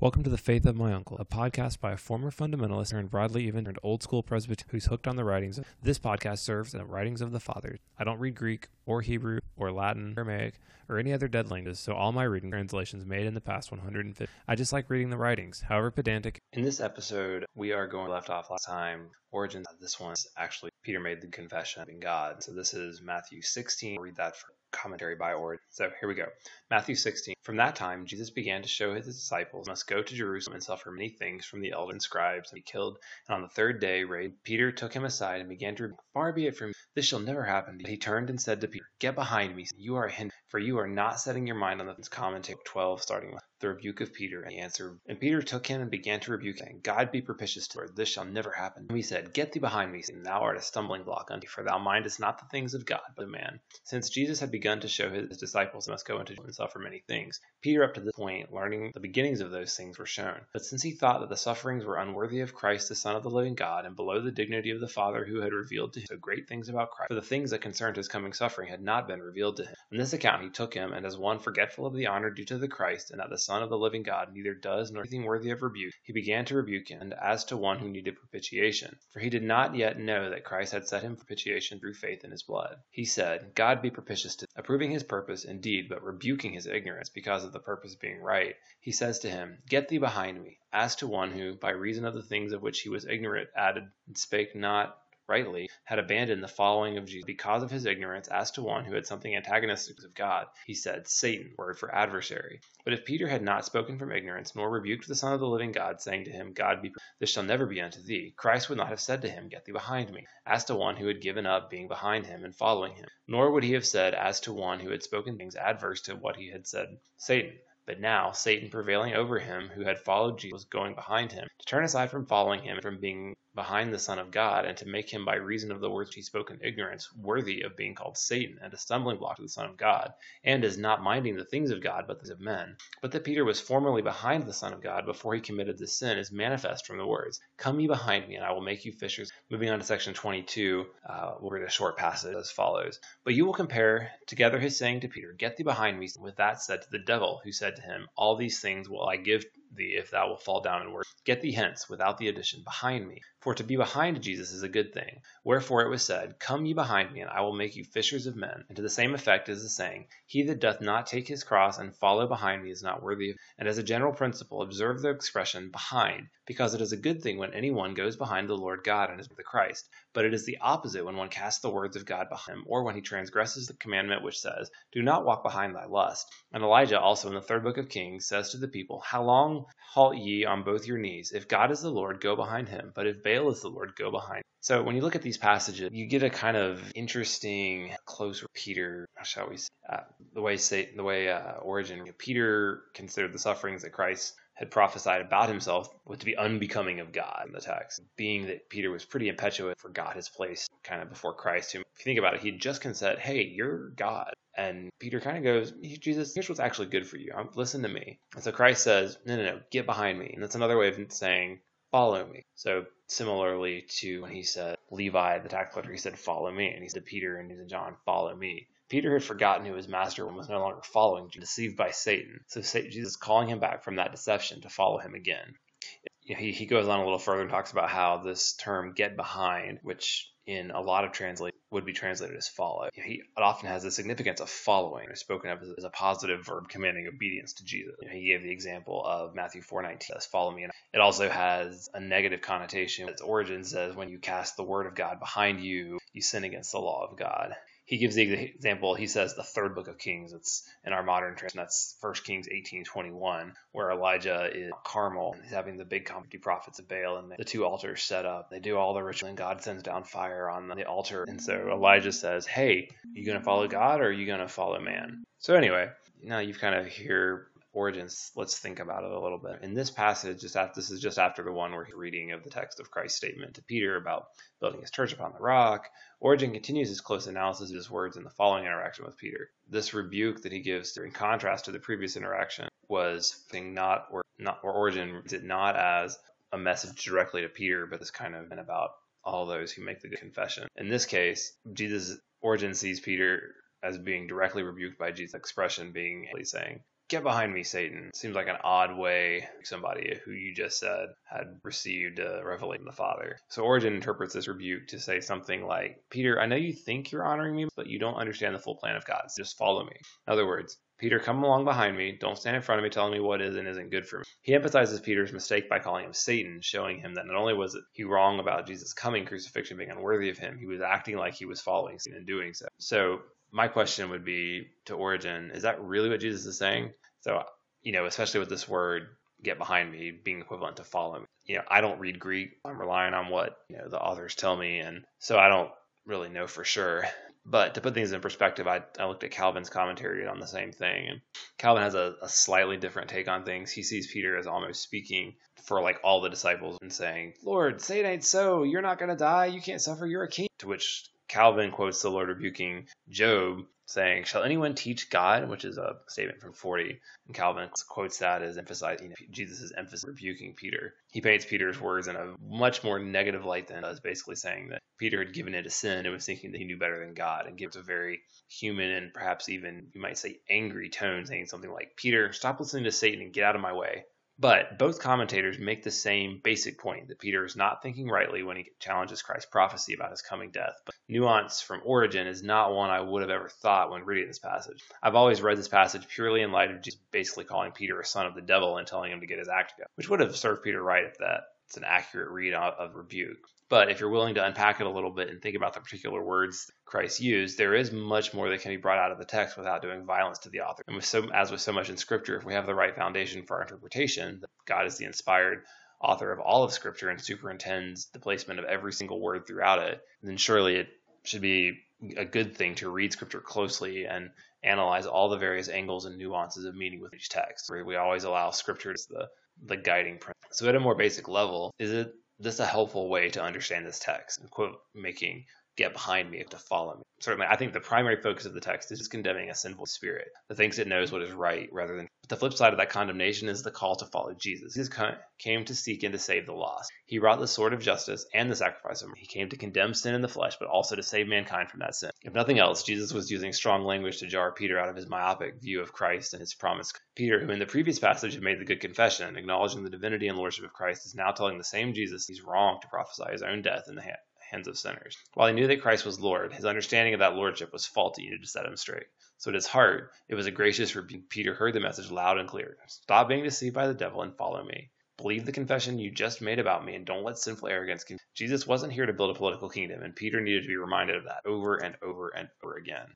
Welcome to The Faith of My Uncle, a podcast by a former fundamentalist and broadly even an old school Presbyterian who's hooked on the writings. This podcast serves the writings of the fathers. I don't read Greek or Hebrew or Latin, Aramaic, or any other dead languages, so all my reading translations made in the past 150. I just like reading the writings, however pedantic. In this episode, we are going left off last time. Origen's. Of this one's actually Peter made the confession in God. So this is Matthew 16. I'll read that for commentary by Origen. So here we go. Matthew 16. From that time, Jesus began to show his disciples must go to Jerusalem and suffer many things from the elders and scribes and be killed. And on the third day, Peter took him aside and began to rebuke, Far be it from me, this shall never happen. But he turned and said to Peter, Get behind me, you are a for you are not setting your mind on the commentary 12, starting with the rebuke of Peter. And he answered, And Peter took him and began to rebuke him. God be propitious to Lord, this shall never happen. And he said, Get thee behind me, Satan, thou art a stumbling block unto me, for thou mindest not the things of God, but of man. Since Jesus had begun to show his disciples must go into and suffer many things, Peter up to this point, learning the beginnings of those things were shown. But since he thought that the sufferings were unworthy of Christ, the Son of the living God, and below the dignity of the Father who had revealed to him so great things about Christ, for the things that concerned his coming suffering had not been revealed to him. On this account he took him, and as one forgetful of the honor due to the Christ, and that the Son of the living God neither does nor anything worthy of rebuke, he began to rebuke him, as to one who needed propitiation. For he did not yet know that Christ had set him propitiation through faith in his blood. He said, God be propitious to approving his purpose indeed, but rebuking his ignorance because of the purpose being right. He says to him, Get thee behind me, as to one who, by reason of the things of which he was ignorant, added and spake not rightly, had abandoned the following of Jesus because of his ignorance as to one who had something antagonistic of God. He said, Satan, word for adversary. But if Peter had not spoken from ignorance, nor rebuked the Son of the living God, saying to him, God be, this shall never be unto thee, Christ would not have said to him, Get thee behind me, as to one who had given up being behind him and following him. Nor would he have said, as to one who had spoken things adverse to what he had said, Satan. But now Satan prevailing over him who had followed Jesus going behind him, to turn aside from following him, and from being behind the Son of God, and to make him by reason of the words he spoke in ignorance worthy of being called Satan, and a stumbling block to the Son of God, and as not minding the things of God, but the things of men. But that Peter was formerly behind the Son of God before he committed the sin is manifest from the words, Come ye behind me, and I will make you fishers. Moving on to section 22, uh, we'll read a short passage as follows. But you will compare together his saying to Peter, Get thee behind me, with that said to the devil, who said to him, All these things will I give thee if thou wilt fall down and worship. Get thee hence, without the addition, behind me. For to be behind Jesus is a good thing. Wherefore it was said, Come ye behind me, and I will make you fishers of men. And to the same effect is the saying, He that doth not take his cross and follow behind me is not worthy of. And as a general principle, observe the expression behind, because it is a good thing when any one goes behind the Lord God and is the Christ. But it is the opposite when one casts the words of God behind him, or when he transgresses the commandment which says, Do not walk behind thy lust. And Elijah also in the third book of Kings says to the people, How long halt ye on both your knees? If God is the Lord, go behind him. But if Baal is the Lord, go behind. So when you look at these passages, you get a kind of interesting close Peter, shall we say, uh, the way say the way uh, Origen Peter considered the sufferings that Christ had prophesied about himself was to be unbecoming of God in the text, being that Peter was pretty impetuous, forgot his place kind of before Christ. Whom, if you think about it, he just can said, "Hey, you're God," and Peter kind of goes, "Jesus, here's what's actually good for you. Listen to me." And so Christ says, "No, no, no, get behind me," and that's another way of saying, "Follow me." So similarly to when he said Levi, the tax collector, he said, "Follow me," and he said Peter and he said John, "Follow me." Peter had forgotten who his master was no longer following, deceived by Satan. So Jesus calling him back from that deception to follow him again. He, he goes on a little further and talks about how this term get behind, which in a lot of translations would be translated as follow. He often has the significance of following, spoken of as a positive verb commanding obedience to Jesus. He gave the example of Matthew 4:19 says, follow me. And it also has a negative connotation. Its Origen says when you cast the word of God behind you, you sin against the law of God he gives the example. He says the third book of Kings. It's in our modern translation. That's First Kings eighteen twenty one, where Elijah is Carmel. He's having the big company prophets of Baal, and the two altars set up. They do all the ritual, and God sends down fire on the altar. And so Elijah says, "Hey, you gonna follow God or are you gonna follow man?" So anyway, now you've kind of hear Origen's, let's think about it a little bit. In this passage, this is just after the one where he's reading of the text of Christ's statement to Peter about building his church upon the rock. Origen continues his close analysis of his words in the following interaction with Peter. This rebuke that he gives, in contrast to the previous interaction, was thing not or not or Origen did not as a message directly to Peter, but this kind of been about all those who make the confession. In this case, Jesus Origen sees Peter as being directly rebuked by Jesus' expression being saying, Get behind me, Satan. Seems like an odd way somebody who you just said had received a revelation from the Father. So Origen interprets this rebuke to say something like, Peter, I know you think you're honoring me, but you don't understand the full plan of God. So just follow me. In other words, Peter, come along behind me. Don't stand in front of me telling me what is and isn't good for me. He emphasizes Peter's mistake by calling him Satan, showing him that not only was he wrong about Jesus' coming crucifixion being unworthy of him, he was acting like he was following Satan in doing so. So my question would be to Origen, is that really what Jesus is saying? So, you know, especially with this word, get behind me, being equivalent to follow me. You know, I don't read Greek. I'm relying on what, you know, the authors tell me. And so I don't really know for sure. But to put things in perspective, I, I looked at Calvin's commentary on the same thing. And Calvin has a, a slightly different take on things. He sees Peter as almost speaking for like all the disciples and saying, Lord, say it ain't so. You're not going to die. You can't suffer. You're a king. To which Calvin quotes the Lord rebuking Job, saying, Shall anyone teach God? Which is a statement from 40. And Calvin quotes that as emphasizing Jesus' emphasis rebuking Peter. He paints Peter's words in a much more negative light than does, basically saying that Peter had given it a sin and was thinking that he knew better than God, and gives a very human and perhaps even, you might say, angry tone, saying something like, Peter, stop listening to Satan and get out of my way. But both commentators make the same basic point that Peter is not thinking rightly when he challenges Christ's prophecy about his coming death. But nuance from Origen is not one I would have ever thought when reading this passage. I've always read this passage purely in light of just basically calling Peter a son of the devil and telling him to get his act together, which would have served Peter right if that it's an accurate read of rebuke. But if you're willing to unpack it a little bit and think about the particular words Christ used, there is much more that can be brought out of the text without doing violence to the author. And with so, as with so much in Scripture, if we have the right foundation for our interpretation, God is the inspired author of all of Scripture and superintends the placement of every single word throughout it, then surely it should be a good thing to read Scripture closely and analyze all the various angles and nuances of meaning with each text. We always allow Scripture as the the guiding principle. So, at a more basic level, is it this is a helpful way to understand this text? quote making get behind me if to follow me. Certainly, I think the primary focus of the text is condemning a sinful spirit that thinks it knows what is right rather than. But the flip side of that condemnation is the call to follow Jesus. He came to seek and to save the lost. He brought the sword of justice and the sacrifice of He came to condemn sin in the flesh, but also to save mankind from that sin. If nothing else, Jesus was using strong language to jar Peter out of his myopic view of Christ and his promise. Peter, who in the previous passage had made the good confession, acknowledging the divinity and lordship of Christ, is now telling the same Jesus he's wrong to prophesy his own death in the hand hands of sinners. While he knew that Christ was Lord, his understanding of that lordship was faulty and to set him straight. So at his heart, it was a gracious rebuke. Peter heard the message loud and clear. Stop being deceived by the devil and follow me. Believe the confession you just made about me and don't let sinful arrogance. Con- Jesus wasn't here to build a political kingdom, and Peter needed to be reminded of that over and over and over again.